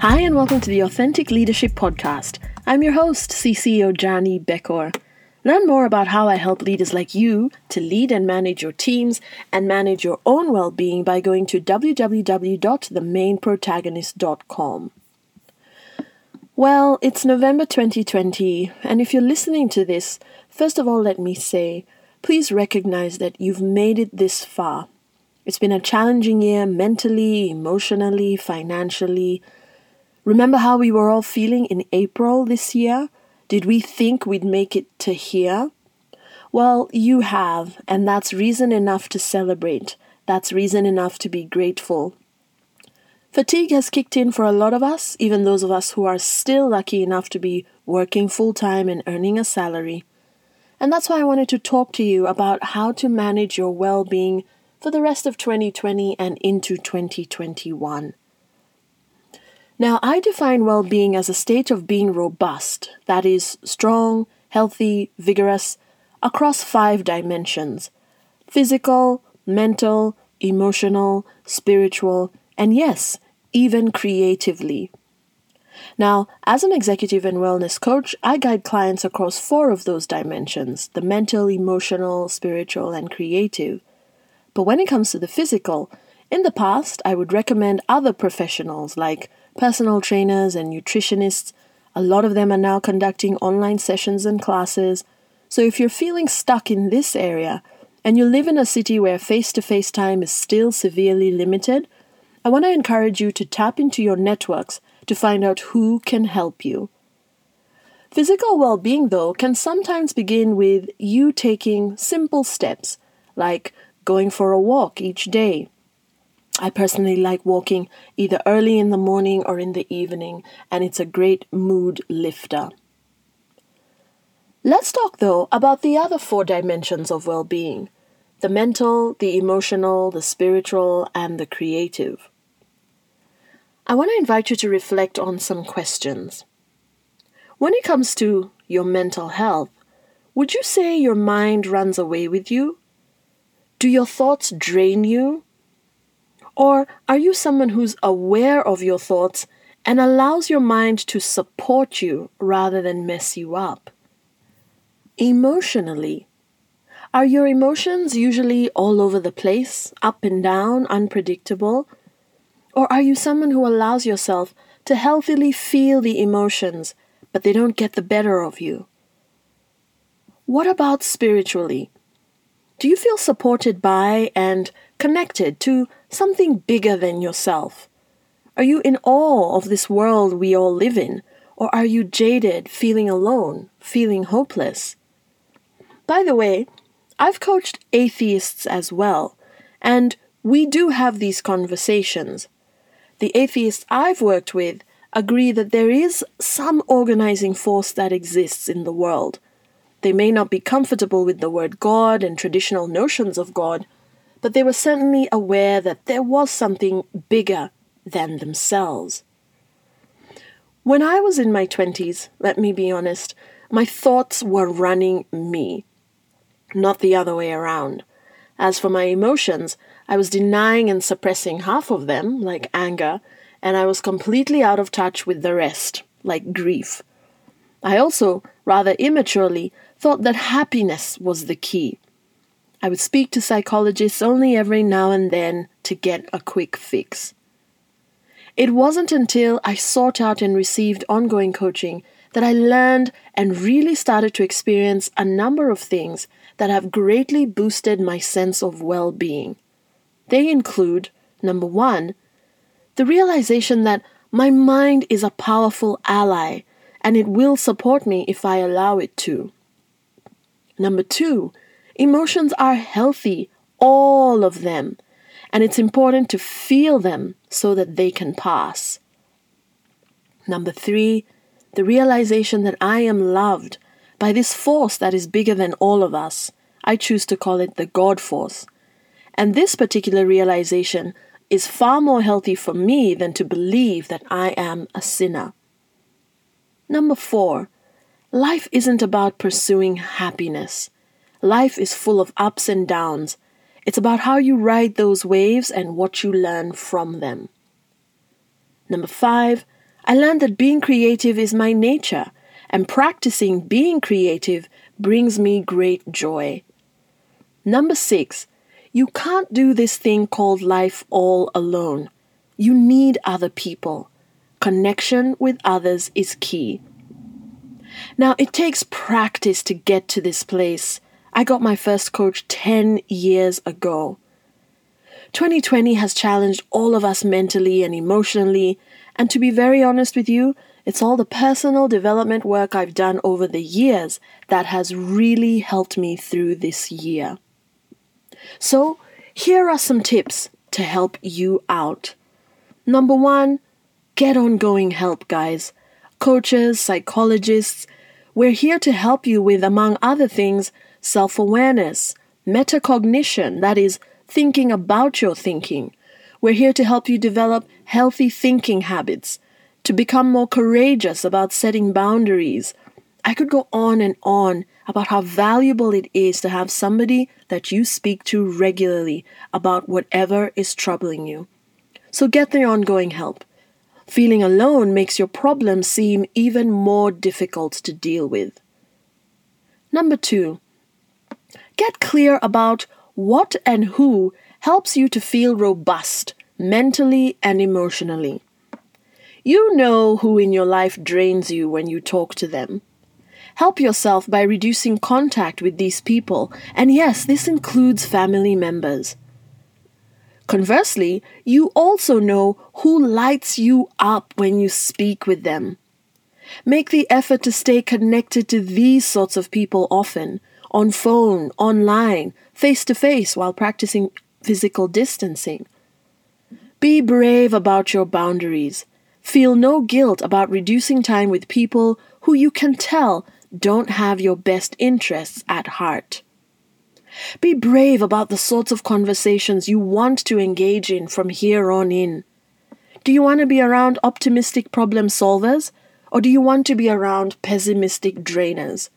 Hi, and welcome to the Authentic Leadership Podcast. I'm your host, CC Jani Bekor. Learn more about how I help leaders like you to lead and manage your teams and manage your own well being by going to www.themainprotagonist.com. Well, it's November 2020, and if you're listening to this, first of all, let me say, please recognize that you've made it this far. It's been a challenging year mentally, emotionally, financially, Remember how we were all feeling in April this year? Did we think we'd make it to here? Well, you have, and that's reason enough to celebrate. That's reason enough to be grateful. Fatigue has kicked in for a lot of us, even those of us who are still lucky enough to be working full time and earning a salary. And that's why I wanted to talk to you about how to manage your well being for the rest of 2020 and into 2021. Now, I define well being as a state of being robust, that is, strong, healthy, vigorous, across five dimensions physical, mental, emotional, spiritual, and yes, even creatively. Now, as an executive and wellness coach, I guide clients across four of those dimensions the mental, emotional, spiritual, and creative. But when it comes to the physical, in the past, I would recommend other professionals like personal trainers and nutritionists. A lot of them are now conducting online sessions and classes. So if you're feeling stuck in this area and you live in a city where face to face time is still severely limited, I want to encourage you to tap into your networks to find out who can help you. Physical well being, though, can sometimes begin with you taking simple steps, like going for a walk each day, I personally like walking either early in the morning or in the evening, and it's a great mood lifter. Let's talk though about the other four dimensions of well being the mental, the emotional, the spiritual, and the creative. I want to invite you to reflect on some questions. When it comes to your mental health, would you say your mind runs away with you? Do your thoughts drain you? Or are you someone who's aware of your thoughts and allows your mind to support you rather than mess you up? Emotionally, are your emotions usually all over the place, up and down, unpredictable? Or are you someone who allows yourself to healthily feel the emotions, but they don't get the better of you? What about spiritually? Do you feel supported by and connected to something bigger than yourself? Are you in awe of this world we all live in? Or are you jaded, feeling alone, feeling hopeless? By the way, I've coached atheists as well, and we do have these conversations. The atheists I've worked with agree that there is some organizing force that exists in the world. They may not be comfortable with the word God and traditional notions of God, but they were certainly aware that there was something bigger than themselves. When I was in my 20s, let me be honest, my thoughts were running me, not the other way around. As for my emotions, I was denying and suppressing half of them, like anger, and I was completely out of touch with the rest, like grief. I also, rather immaturely, thought that happiness was the key. I would speak to psychologists only every now and then to get a quick fix. It wasn't until I sought out and received ongoing coaching that I learned and really started to experience a number of things that have greatly boosted my sense of well being. They include number one, the realization that my mind is a powerful ally and it will support me if I allow it to. Number two, Emotions are healthy, all of them, and it's important to feel them so that they can pass. Number three, the realization that I am loved by this force that is bigger than all of us. I choose to call it the God force. And this particular realization is far more healthy for me than to believe that I am a sinner. Number four, life isn't about pursuing happiness. Life is full of ups and downs. It's about how you ride those waves and what you learn from them. Number five, I learned that being creative is my nature, and practicing being creative brings me great joy. Number six, you can't do this thing called life all alone. You need other people. Connection with others is key. Now, it takes practice to get to this place. I got my first coach 10 years ago. 2020 has challenged all of us mentally and emotionally, and to be very honest with you, it's all the personal development work I've done over the years that has really helped me through this year. So, here are some tips to help you out. Number one, get ongoing help, guys. Coaches, psychologists, we're here to help you with, among other things, self awareness, metacognition, that is, thinking about your thinking. We're here to help you develop healthy thinking habits, to become more courageous about setting boundaries. I could go on and on about how valuable it is to have somebody that you speak to regularly about whatever is troubling you. So get the ongoing help. Feeling alone makes your problems seem even more difficult to deal with. Number two, get clear about what and who helps you to feel robust mentally and emotionally. You know who in your life drains you when you talk to them. Help yourself by reducing contact with these people, and yes, this includes family members. Conversely, you also know who lights you up when you speak with them. Make the effort to stay connected to these sorts of people often, on phone, online, face to face while practicing physical distancing. Be brave about your boundaries. Feel no guilt about reducing time with people who you can tell don't have your best interests at heart. Be brave about the sorts of conversations you want to engage in from here on in. Do you want to be around optimistic problem solvers or do you want to be around pessimistic drainers?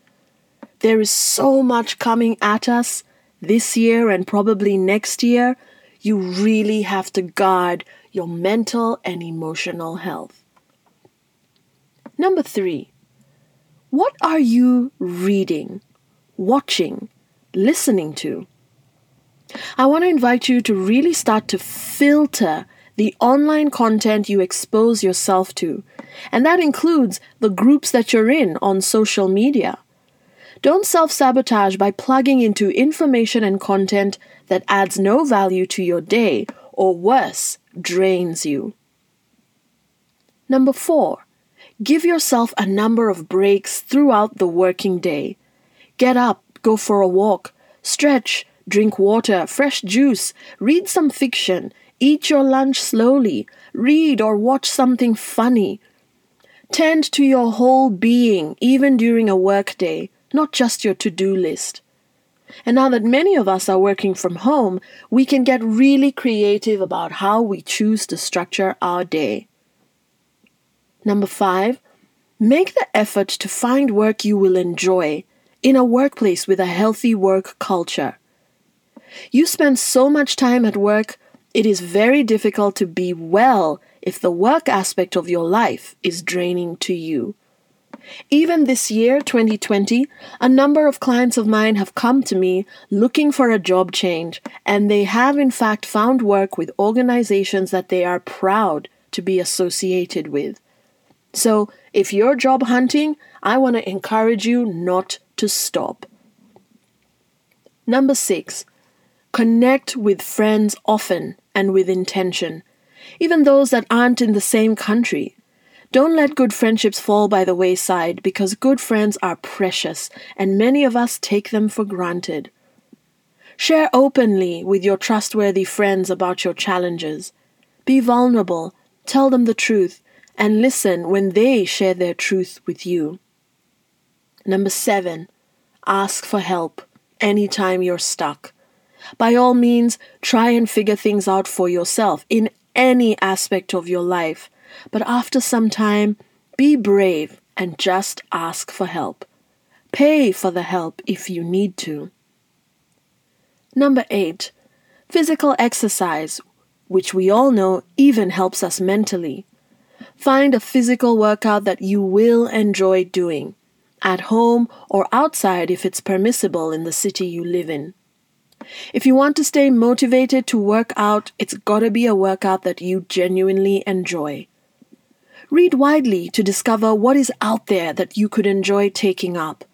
There is so much coming at us this year and probably next year. You really have to guard your mental and emotional health. Number three, what are you reading, watching, listening to? I want to invite you to really start to filter the online content you expose yourself to, and that includes the groups that you're in on social media. Don't self sabotage by plugging into information and content that adds no value to your day, or worse, drains you. Number four, give yourself a number of breaks throughout the working day. Get up, go for a walk, stretch, drink water, fresh juice, read some fiction, eat your lunch slowly, read or watch something funny. Tend to your whole being, even during a work day, not just your to do list. And now that many of us are working from home, we can get really creative about how we choose to structure our day. Number five, make the effort to find work you will enjoy in a workplace with a healthy work culture. You spend so much time at work, it is very difficult to be well if the work aspect of your life is draining to you. Even this year, 2020, a number of clients of mine have come to me looking for a job change, and they have in fact found work with organizations that they are proud to be associated with. So, if you're job hunting, I want to encourage you not to stop. Number six, connect with friends often and with intention, even those that aren't in the same country. Don't let good friendships fall by the wayside because good friends are precious and many of us take them for granted. Share openly with your trustworthy friends about your challenges. Be vulnerable, tell them the truth, and listen when they share their truth with you. Number seven, ask for help anytime you're stuck. By all means, try and figure things out for yourself in any aspect of your life but after some time, be brave and just ask for help. Pay for the help if you need to. Number eight, physical exercise, which we all know even helps us mentally. Find a physical workout that you will enjoy doing, at home or outside if it's permissible in the city you live in. If you want to stay motivated to work out, it's gotta be a workout that you genuinely enjoy. Read widely to discover what is out there that you could enjoy taking up.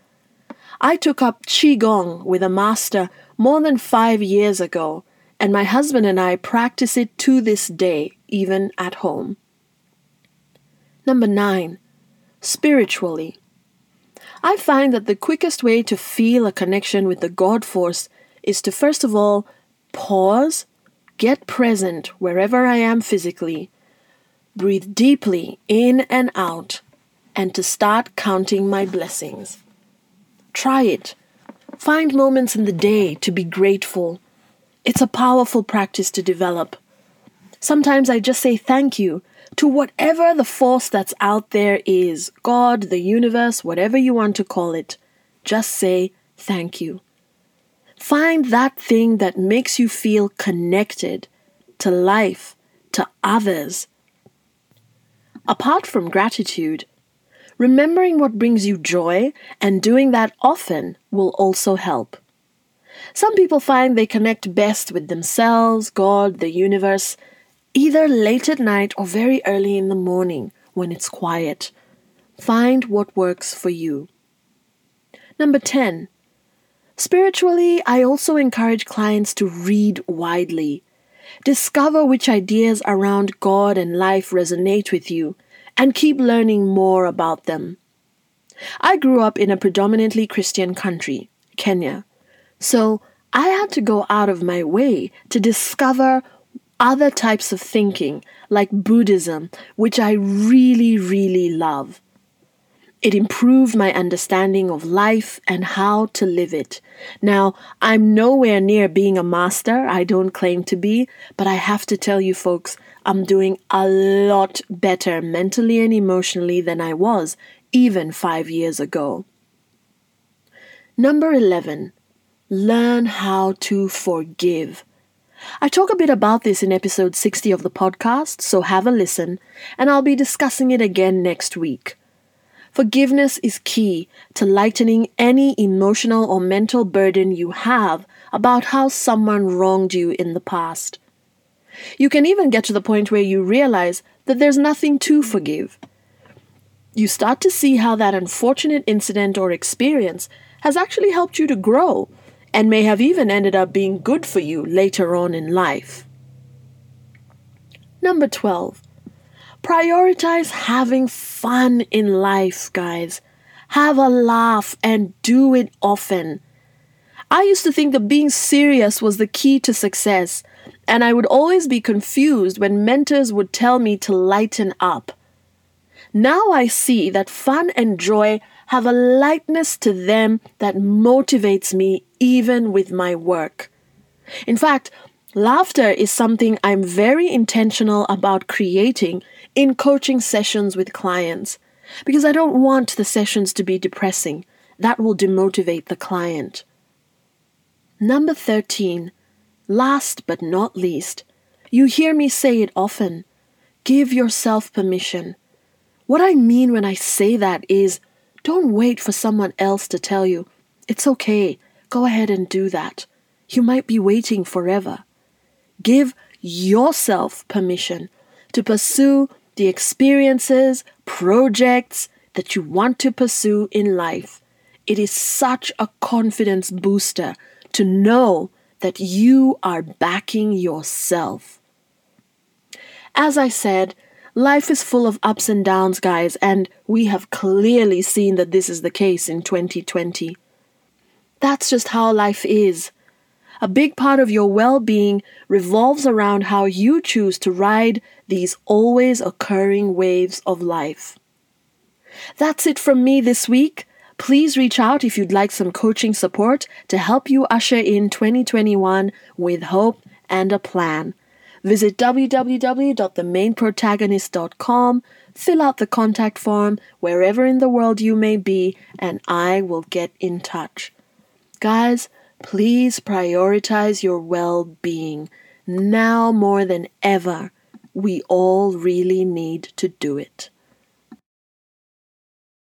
I took up Qigong with a master more than five years ago, and my husband and I practice it to this day, even at home. Number nine, spiritually. I find that the quickest way to feel a connection with the God force is to first of all pause, get present wherever I am physically, breathe deeply in and out, and to start counting my blessings. Try it. Find moments in the day to be grateful. It's a powerful practice to develop. Sometimes I just say thank you to whatever the force that's out there is God, the universe, whatever you want to call it. Just say thank you. Find that thing that makes you feel connected to life, to others. Apart from gratitude, remembering what brings you joy and doing that often will also help. Some people find they connect best with themselves, God, the universe, either late at night or very early in the morning when it's quiet. Find what works for you. Number 10. Spiritually, I also encourage clients to read widely. Discover which ideas around God and life resonate with you and keep learning more about them. I grew up in a predominantly Christian country, Kenya, so I had to go out of my way to discover other types of thinking, like Buddhism, which I really, really love. It improved my understanding of life and how to live it. Now, I'm nowhere near being a master, I don't claim to be, but I have to tell you folks, I'm doing a lot better mentally and emotionally than I was even five years ago. Number 11. Learn how to forgive. I talk a bit about this in episode 60 of the podcast, so have a listen, and I'll be discussing it again next week. Forgiveness is key to lightening any emotional or mental burden you have about how someone wronged you in the past. You can even get to the point where you realize that there's nothing to forgive. You start to see how that unfortunate incident or experience has actually helped you to grow and may have even ended up being good for you later on in life. Number 12. Prioritize having fun in life, guys. Have a laugh and do it often. I used to think that being serious was the key to success, and I would always be confused when mentors would tell me to lighten up. Now I see that fun and joy have a lightness to them that motivates me even with my work. In fact, laughter is something I'm very intentional about creating in coaching sessions with clients because I don't want the sessions to be depressing. That will demotivate the client. Number 13. Last but not least, you hear me say it often give yourself permission. What I mean when I say that is don't wait for someone else to tell you, it's okay, go ahead and do that. You might be waiting forever. Give yourself permission to pursue the experiences, projects that you want to pursue in life. It is such a confidence booster to know that you are backing yourself. As I said, Life is full of ups and downs, guys, and we have clearly seen that this is the case in 2020. That's just how life is. A big part of your well being revolves around how you choose to ride these always occurring waves of life. That's it from me this week. Please reach out if you'd like some coaching support to help you usher in 2021 with hope and a plan. Visit www.themainprotagonist.com, fill out the contact form wherever in the world you may be, and I will get in touch. Guys, please prioritize your well being now more than ever. we all really need to do it.